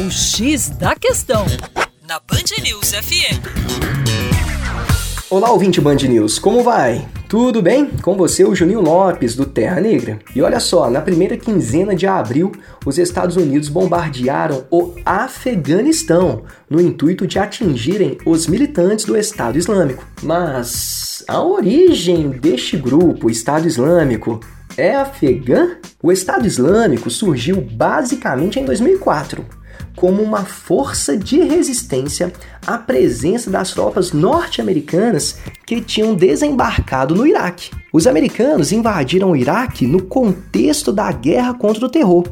O X da Questão, na Band News FM. Olá, ouvinte Band News, como vai? Tudo bem? Com você, o Juninho Lopes, do Terra Negra. E olha só, na primeira quinzena de abril, os Estados Unidos bombardearam o Afeganistão no intuito de atingirem os militantes do Estado Islâmico. Mas a origem deste grupo, Estado Islâmico, é afegã? O Estado Islâmico surgiu basicamente em 2004 como uma força de resistência à presença das tropas norte-americanas que tinham desembarcado no Iraque. Os americanos invadiram o Iraque no contexto da guerra contra o terror,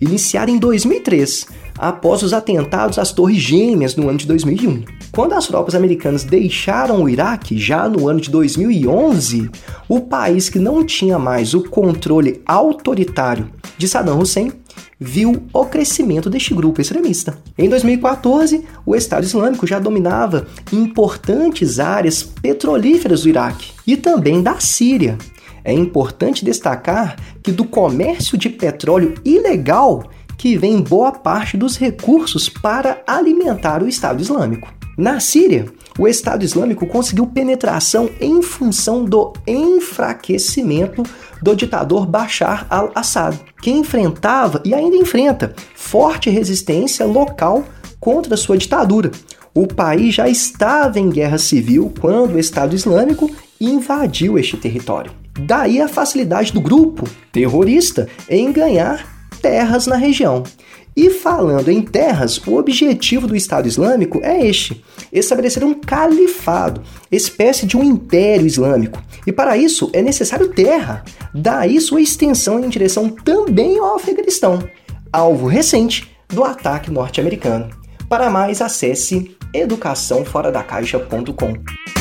iniciada em 2003, após os atentados às Torres Gêmeas no ano de 2001. Quando as tropas americanas deixaram o Iraque, já no ano de 2011, o país que não tinha mais o controle autoritário de Saddam Hussein viu o crescimento deste grupo extremista. Em 2014, o Estado Islâmico já dominava importantes áreas petrolíferas do Iraque e também da Síria. É importante destacar que do comércio de petróleo ilegal que vem boa parte dos recursos para alimentar o Estado Islâmico. Na Síria, o Estado Islâmico conseguiu penetração em função do enfraquecimento do ditador Bashar al-Assad, que enfrentava e ainda enfrenta forte resistência local contra sua ditadura. O país já estava em guerra civil quando o Estado Islâmico invadiu este território. Daí a facilidade do grupo terrorista em ganhar terras na região. E falando em terras, o objetivo do Estado Islâmico é este: estabelecer um califado, espécie de um império islâmico. E para isso é necessário terra, daí sua extensão em direção também ao Afeganistão, alvo recente do ataque norte-americano. Para mais, acesse educaçãoforadacaixa.com.